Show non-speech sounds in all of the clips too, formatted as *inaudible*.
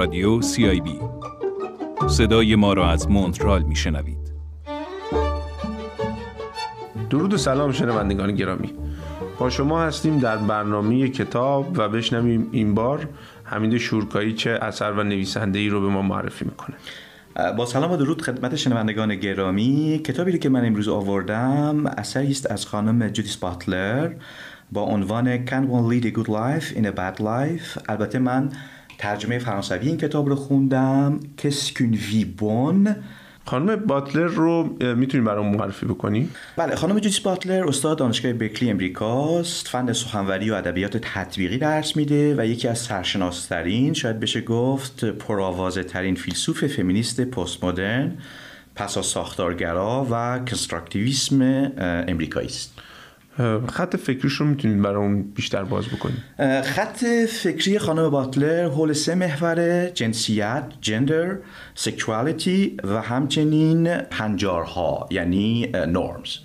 رادیو بی صدای ما را از مونترال میشنوید. درود و سلام شنوندگان گرامی. با شما هستیم در برنامه کتاب و بشنویم این بار حمید شورکایی چه اثر و نویسنده ای رو به ما معرفی می‌کنه. با سلام و درود خدمت شنوندگان گرامی. کتابی که من امروز آوردم اثری است از خانم جودیس باتلر با عنوان Can One Lead a Good Life in a Bad Life. البته من ترجمه فرانسوی این کتاب رو خوندم کسکون وی بون خانم باتلر رو می‌تونی برام معرفی بکنی؟ بله خانم جودیس باتلر استاد دانشگاه برکلی امریکاست فن سخنوری و ادبیات تطبیقی درس میده و یکی از سرشناسترین شاید بشه گفت پرآوازه ترین فیلسوف فمینیست پست مدرن پسا ساختارگرا و کنستراکتیویسم امریکایی است خط فکریش رو می‌تونید برای بیشتر باز بکنید. خط فکری خانم باتلر حول سه محور جنسیت جندر سکشوالیتی و همچنین هنجارها یعنی نورمز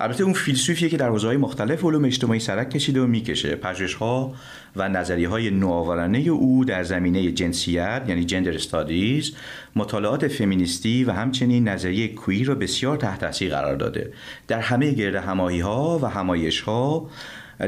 البته اون فیلسوفیه که در حوزه‌های مختلف علوم اجتماعی سرک کشیده و می‌کشه. ها و نظریه های نوآورانه او در زمینه جنسیت یعنی جندر استادیز مطالعات فمینیستی و همچنین نظریه کویر را بسیار تحت تاثیر قرار داده. در همه گرد همایی ها و همایش ها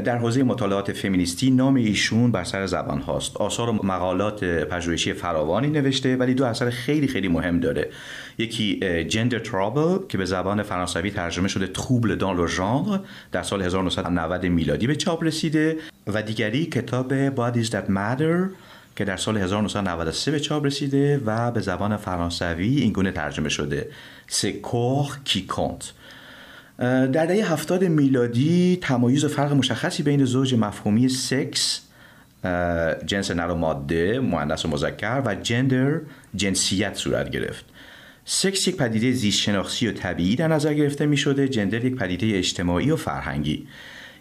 در حوزه مطالعات فمینیستی نام ایشون بر سر زبان هاست. آثار و مقالات پژوهشی فراوانی نوشته ولی دو اثر خیلی خیلی مهم داره. یکی جندر ترابل که به زبان فرانسوی ترجمه شده تروبل دان لو ژانر در سال 1990 میلادی به چاپ رسیده. و دیگری کتاب Bodies That Matter که در سال 1993 به چاپ رسیده و به زبان فرانسوی اینگونه ترجمه شده. سکور کی کونت در دهه هفتاد میلادی تمایز و فرق مشخصی بین زوج مفهومی سکس جنس نر و ماده مؤنث و مذکر و جندر جنسیت صورت گرفت. سکس یک پدیده زیست شناختی و طبیعی در نظر گرفته می شده جندر یک پدیده اجتماعی و فرهنگی.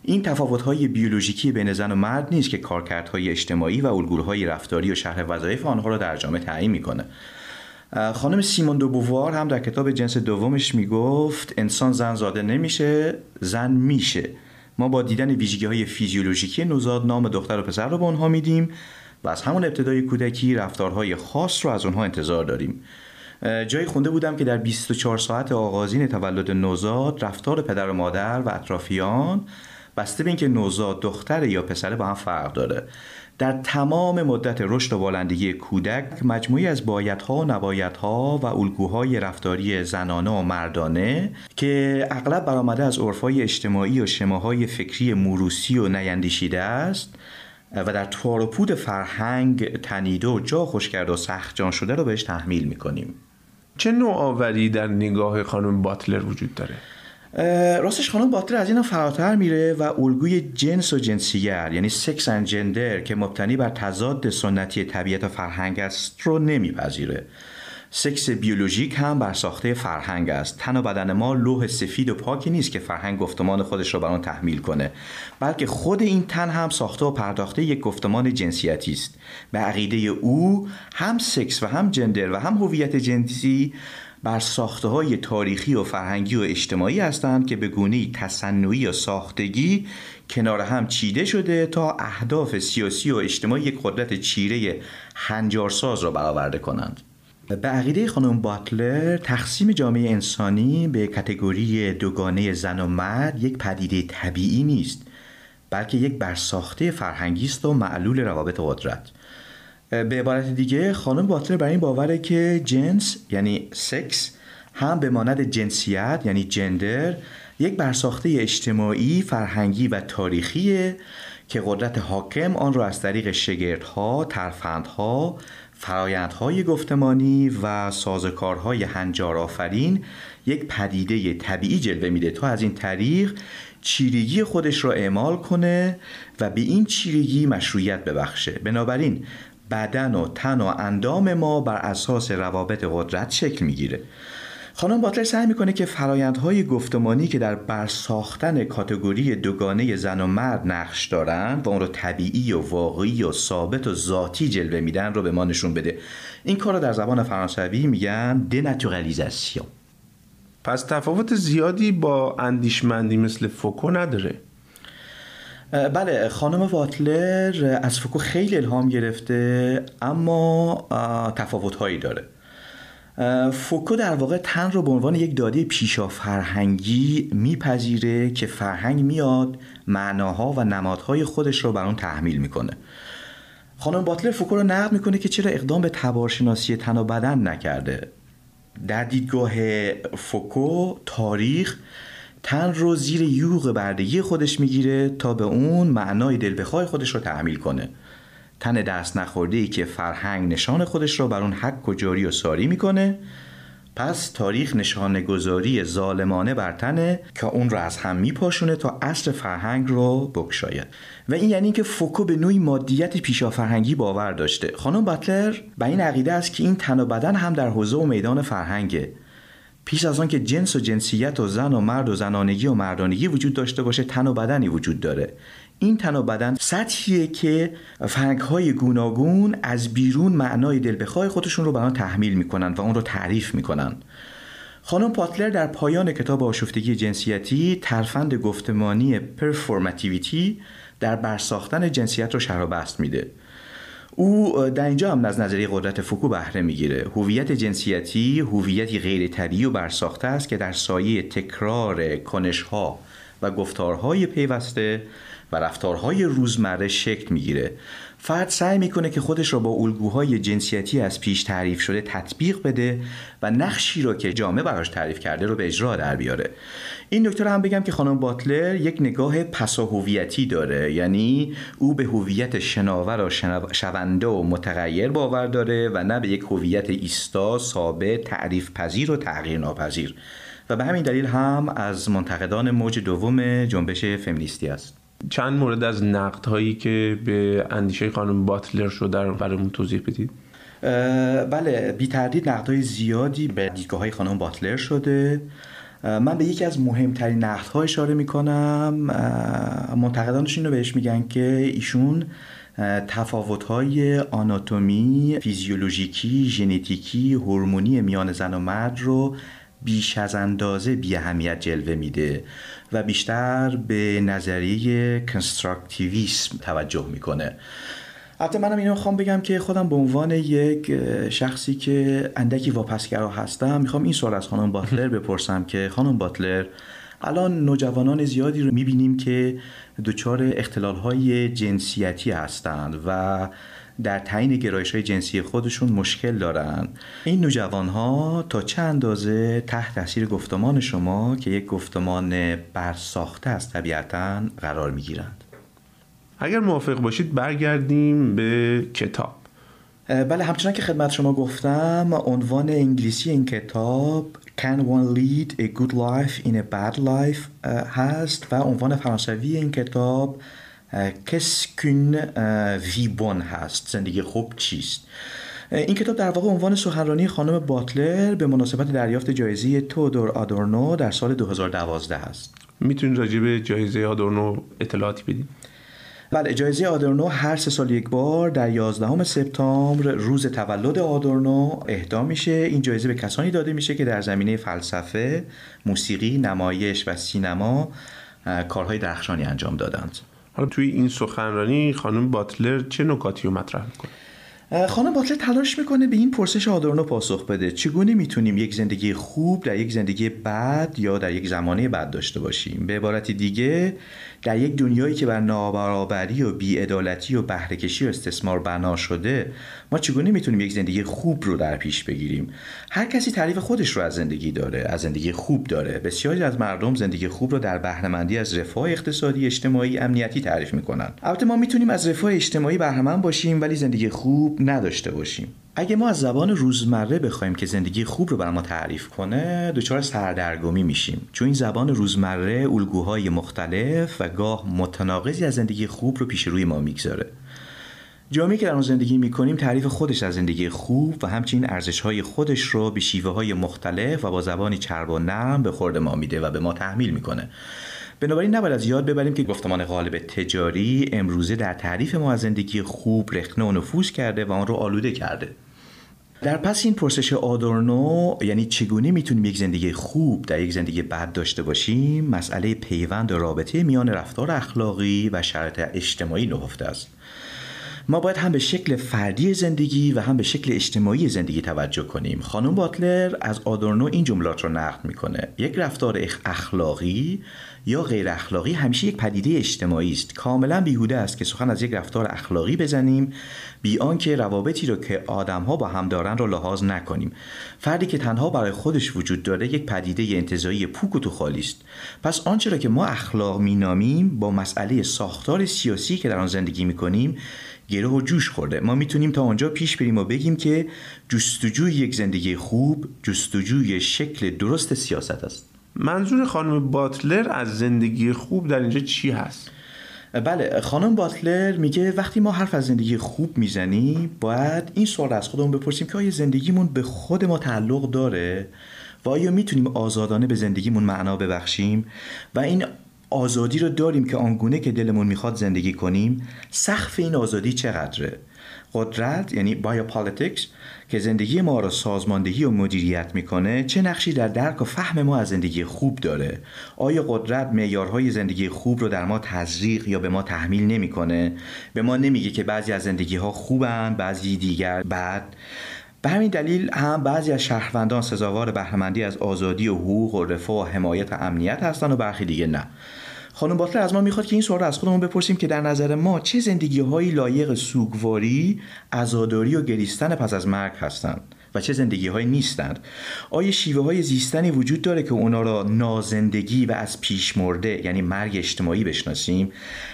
این تفاوت‌های بیولوژیکی بین زن و مرد نیست که کارکردهای اجتماعی و الگوهای رفتاری و شهر وظایف آنها را در جامعه تعیین می‌کنه. خانم سیمون دو بووار هم در کتاب جنس دومش می‌گفت انسان زن زاده نمیشه زن میشه. ما با دیدن ویژگی های فیزیولوژیکی نوزاد نام دختر و پسر رو به آنها میدیم و از همون ابتدای کودکی رفتارهای خاص رو از اونها انتظار داریم. جایی خونده بودم که در 24 ساعت آغازین تولد نوزاد رفتار پدر و مادر و اطرافیان بسته به اینکه نوزاد دختر یا پسره با هم فرق داره. در تمام مدت رشد و بالندگی کودک مجموعی از بایدها و نبایدها و الگوهای رفتاری زنانه و مردانه که اغلب برآمده از عرفهای اجتماعی و شماهای فکری موروسی و نیندیشیده است و در توار و پود فرهنگ تنیده و جا خوش کرده و سخت جان شده رو بهش تحمیل می‌کنیم چه نوآوری در نگاه خانم باتلر وجود داره؟ راستش خانم باتلر از اینا فراتر میره و الگوی جنس و جنسیت یعنی سکس اند جندر که مبتنی بر تضاد سنتی طبیعت و فرهنگ است رو نمیپذیره. سکس بیولوژیک هم بر ساخته فرهنگ است. تن و بدن ما لوح سفید و پاکی نیست که فرهنگ گفتمان خودش رو بر آن تحمیل کنه. بلکه خود این تن هم ساخته و پرداخته یک گفتمان جنسیتی است. به عقیده او هم سکس و هم جندر و هم هویت جنسی بر ساخته های تاریخی و فرهنگی و اجتماعی هستند که به گونه تصنعی و ساختگی کنار هم چیده شده تا اهداف سیاسی و اجتماعی یک قدرت چیره هنجارساز را برآورده کنند. به عقیده خانم باتلر تقسیم جامعه انسانی به کتگوری دوگانه زن و مرد یک پدیده طبیعی نیست بلکه یک برساخته فرهنگی است و معلول روابط قدرت. به عبارت دیگه خانم باتلر بر این باوره که جنس یعنی سکس هم به مانند جنسیت یعنی جندر یک برساخته اجتماعی، فرهنگی و تاریخیه که قدرت حاکم آن را از طریق شگردها، ترفندها، فرایندهای گفتمانی و سازکارهای هنجار آفرین یک پدیده طبیعی جلوه میده تا از این طریق چیرگی خودش را اعمال کنه و به این چیرگی مشروعیت ببخشه. بنابراین بدن و تن و اندام ما بر اساس روابط قدرت شکل می‌گیره. خانم باتلر سعی می‌کنه که فرایندهای گفتمانی که در برساختن کاتگوری دوگانه زن و مرد نقش دارند و اون رو طبیعی و واقعی و ثابت و ذاتی جلوه میدن رو به ما نشون بده. این کار رو در زبان فرانسوی میگن دناتورالیزاسیون پس تفاوت زیادی با اندیشمندی مثل فوکو نداره. بله خانم واتلر از فوکو خیلی الهام گرفته اما تفاوت هایی داره. فوکو در واقع تن رو به عنوان یک داده پیشا فرهنگی میپذیره که فرهنگ میاد معناها و نمادهای خودش رو بر اون تحمیل می‌کنه. خانم باتلر فوکو رو نقد می‌کنه که چرا اقدام به تبارشناسی تن و بدن نکرده. در دیدگاه فوکو تاریخ تن رو زیر یوغ بردگی خودش می‌گیره تا به اون معنای دل بخواه خودش رو تحمیل کنه. تن دست نخورده ای که فرهنگ نشان خودش رو بر اون حق و جاری و ساری می‌کنه. پس تاریخ نشانه گذاری ظالمانه بر تنه که اون رو از هم میپاشونه تا اصل فرهنگ رو بکشاید. و این یعنی که فوکو به نوعی مادیت پیشا فرهنگی باور داشته. خانم باتلر به این عقیده است که این تن و بدن هم در حوزه و میدان فرهنگه. پیش از آن که جنس و جنسیت و زن و مرد و زنانگی و مردانگی وجود داشته باشه تن و بدنی وجود داره. این تن و بدن سطحیه که فرهنگ های گوناگون از بیرون معنای دل بخواه خودشون رو به آن تحمیل می‌کنن و اون رو تعریف می‌کنن. خانم باتلر در پایان کتاب آشفتگی جنسیتی ترفند گفتمانی performativity در برساختن جنسیت رو شرح بست میده. او در اینجا هم از نظریه قدرت فوکو بهره می‌گیره. هویت جنسیتی هویتی غیر طبیعی و برساخته است که در سایه تکرار کنشها و گفتارهای پیوسته و رفتارهای روزمره شکل می‌گیره. فرد سعی می‌کنه که خودش را با الگوهای جنسیتی از پیش تعریف شده تطبیق بده و نقشی را که جامعه براش تعریف کرده رو به اجرا در بیاره. این نکته هم بگم که خانم باتلر یک نگاه پسا هویتی داره. یعنی او به هویت شناور و شونده و متغیر باور داره و نه به یک هویت ایستا ثابت تعریف پذیر و تغییر ناپذیر و به همین دلیل هم از منتقدان موج دوم جنبش فمینیستی است. چند مورد از نقد هایی که به اندیشه خانم باتلر شد در برامون توضیح بدید؟ بله بی تردید نقد های زیادی به دیدگاه های خانم باتلر شده. من به یکی از مهمترین نقد ها اشاره می کنم منتقدانش رو بهش میگن که ایشون تفاوت های آناتومی، فیزیولوژیکی، ژنتیکی، هورمونی میان زن و مرد رو بیش از اندازه بی اهمیت جلوه میده و بیشتر به نظریه کنستراکتیویسم توجه می‌کنه. البته منم اینو می‌خوام بگم که خودم به عنوان یک شخصی که اندکی واپسگرا هستم می‌خوام این سوال از خانم باتلر *laughs* بپرسم که خانم باتلر الان نوجوانان زیادی رو می‌بینیم که دچار اختلال های جنسیتی هستند و در تعیین گرایش های جنسی خودشون مشکل دارن. این نوجوان ها تا چه اندازه تحت تاثیر گفتمان شما که یک گفتمان برساخته است طبیعتا قرار می گیرند اگر موافق باشید برگردیم به کتاب. بله همچنان که خدمت شما گفتم عنوان انگلیسی این کتاب Can one lead a good life in a bad life? هست و عنوان فرانسوی این کتاب کسکون ویبون هست زندگی خوب چیست؟ این کتاب در واقع عنوان سخنرانی خانم باتلر به مناسبت دریافت جایزه تودور آدورنو در سال 2012 است می‌تونید راجع به جایزه آدورنو اطلاعاتی بدید؟ بله جایزه آدورنو هر سه سال یک بار در 11 سپتامبر روز تولد آدورنو اهدا میشه. این جایزه به کسانی داده میشه که در زمینه فلسفه، موسیقی، نمایش و سینما کارهای درخشانی انجام دادند. حالا توی این سخنرانی خانم باتلر چه نکاتی رو مطرح می‌کنه؟ خانم باتلر تلاش می‌کنه به این پرسش آدورنو پاسخ بده. چگونه می‌تونیم یک زندگی خوب در یک زندگی بد یا در یک زمانه بد داشته باشیم؟ به عبارت دیگه در یک دنیایی که بر نابرابری و بیعدالتی و بهرهکشی و استثمار بنا شده ما چگونه می‌تونیم یک زندگی خوب رو در پیش بگیریم؟ هر کسی تعریف خودش رو از زندگی داره از زندگی خوب داره. بسیاری از مردم زندگی خوب رو در بهرهمندی از رفاه اقتصادی اجتماعی امنیتی تعریف می‌کنن. البته ما می‌تونیم از رفاه اجتماعی بهرهمند باشیم ولی زندگی خوب نداشته باشیم. اگه ما از زبان روزمره بخوایم که زندگی خوب رو بر ما تعریف کنه دچار سردرگمی میشیم. چون این زبان روزمره الگوهای مختلف و گاه متناقضی از زندگی خوب رو پیش روی ما می‌گذاره. جامعه که در اون زندگی می‌کنیم تعریف خودش از زندگی خوب و همچنین ارزشهای خودش رو به شیوه های مختلف و با زبانی چرب و نرم به خورد ما میده و به ما تحمیل می‌کنه. بنابراین نباید از یاد ببریم که گفتمان غالب تجاری امروزه در تعریف ما از زندگی خوب رخنه و نفوذ کرده و آن رو آلوده کرده. در پس این پرسش آدورنو یعنی چگونه می‌تونیم یک زندگی خوب در یک زندگی بد داشته باشیم مسئله پیوند و رابطه میان رفتار اخلاقی و شرط اجتماعی نهفته است. ما باید هم به شکل فردی زندگی و هم به شکل اجتماعی زندگی توجه کنیم. خانم باتلر از آدورنو این جملات رو نقد می‌کنه. یک رفتار اخلاقی یا غیر اخلاقی همیشه یک پدیده اجتماعی است. کاملا بیهوده است که سخن از یک رفتار اخلاقی بزنیم بی آنکه روابطی رو که آدمها با هم دارن رو لحاظ نکنیم. فردی که تنها برای خودش وجود داره یک پدیده انتظایی پوک و تو خالی است. پس آنچه را که ما اخلاق مینامیم با مسئله ساختار سیاسی که در آن زندگی می‌کنیم گره و جوش خورده. ما می‌تونیم تا آنجا پیش بریم و بگیم که جستجوی یک زندگی خوب جستجوی شکل درست سیاست است. منظور خانم باتلر از زندگی خوب در اینجا چی هست؟ بله خانم باتلر میگه وقتی ما حرف از زندگی خوب می‌زنیم باید این سوال از خودمون بپرسیم که آیا زندگیمون به خود ما تعلق داره؟ و آیا می‌تونیم آزادانه به زندگیمون معنا ببخشیم؟ و این آزادی رو داریم که آنگونه که دلمون می‌خواد زندگی کنیم سقف این آزادی چقدره؟ قدرت یعنی biopolitics که زندگی ما را سازماندهی و مدیریت می‌کنه چه نقشی در درک و فهم ما از زندگی خوب داره؟ آیا قدرت معیارهای زندگی خوب رو در ما تزریق یا به ما تحمیل نمی‌کنه؟ به ما نمیگه که بعضی از زندگی ها خوبن بعضی دیگر بد. به همین دلیل هم بعضی از شهروندان سزاوار بهرهمندی از آزادی و حقوق و رفاه و حمایت و امنیت هستن و برخی دیگه نه. خانم باتلر از ما می‌خواد که این سوال از خودمون بپرسیم که در نظر ما چه زندگی هایی لایق سوگواری، عزاداری و گریستن پس از مرگ هستند. و چه زندگی های نیستند. آیا شیوه های زیستنی وجود داره که اونا را نازندگی و از پیش مرده یعنی مرگ اجتماعی بشناسیم؟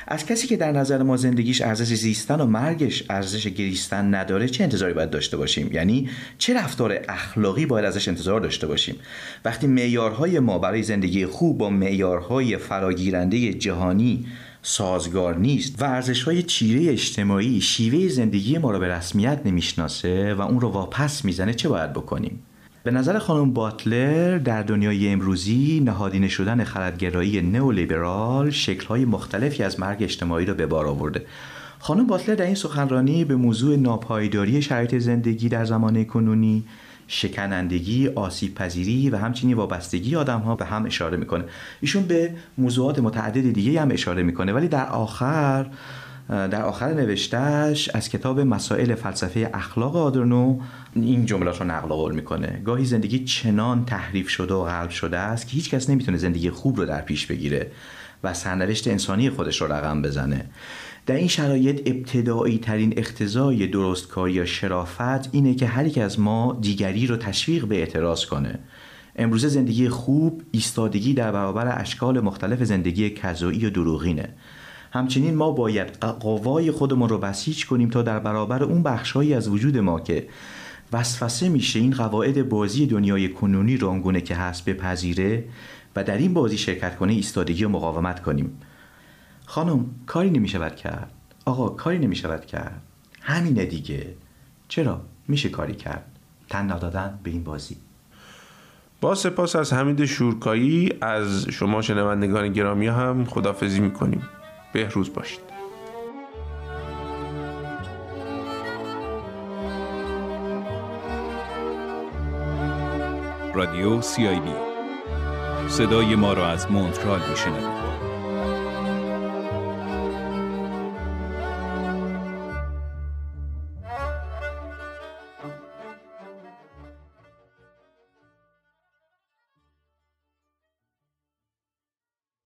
از کسی که در نظر ما زندگیش ارزش زیستن و مرگش ارزش گریستن نداره چه انتظاری باید داشته باشیم؟ یعنی چه رفتار اخلاقی باید ازش انتظار داشته باشیم؟ وقتی معیارهای ما برای زندگی خوب با معیارهای فراگیرنده جهانی سازگار نیست و ارزش های چیره اجتماعی شیوه زندگی ما را به رسمیت نمی‌شناسه و اون رو واپس می‌زنه چه باید بکنیم؟ به نظر خانم باتلر در دنیای امروزی نهادینه شدن خردگرایی نئولیبرال شکل‌های مختلفی از مرگ اجتماعی را به بار آورده. خانم باتلر در این سخنرانی به موضوع ناپایداری شرایط زندگی در زمان کنونی شکنندگی، آسیب پذیری و همچنین وابستگی آدم ها به هم اشاره می‌کنه. ایشون به موضوعات متعدد دیگه هم اشاره می‌کنه. ولی در آخر در آخر نوشتهش از کتاب مسائل فلسفه اخلاق آدرنو این جملات رو نقل قول می‌کنه. گاهی زندگی چنان تحریف شده و غلب شده است که هیچ کس نمی‌تونه زندگی خوب رو در پیش بگیره و سرنوشت انسانی خودش رو رقم بزنه. در این شرایط ابتدایی ترین اختزای درستکاری یا شرافت اینه که هر یک از ما دیگری رو تشویق به اعتراض کنه. امروزه زندگی خوب ایستادگی در برابر اشکال مختلف زندگی کذایی و دروغینه. همچنین ما باید قوای خودمون رو بسیج کنیم تا در برابر اون بخشهایی از وجود ما که وسوسه میشه این قواعد بازی دنیای کنونی رو که هست بپذیره و در این بازی شرکت کنه ایستادگی و مقاومت کنیم. خانم کاری نمی‌شود کرد. آقا کاری نمی‌شود کرد. همینه دیگه. چرا؟ میشه کاری کرد. تن ندادن به این بازی. با سپاس از حمید شورکایی از شما شنوندگان گرامی هم خدافزی می‌کنیم. بهروز باشید. رادیو سی آی بی. صدای ما را از مونترال میشنوید.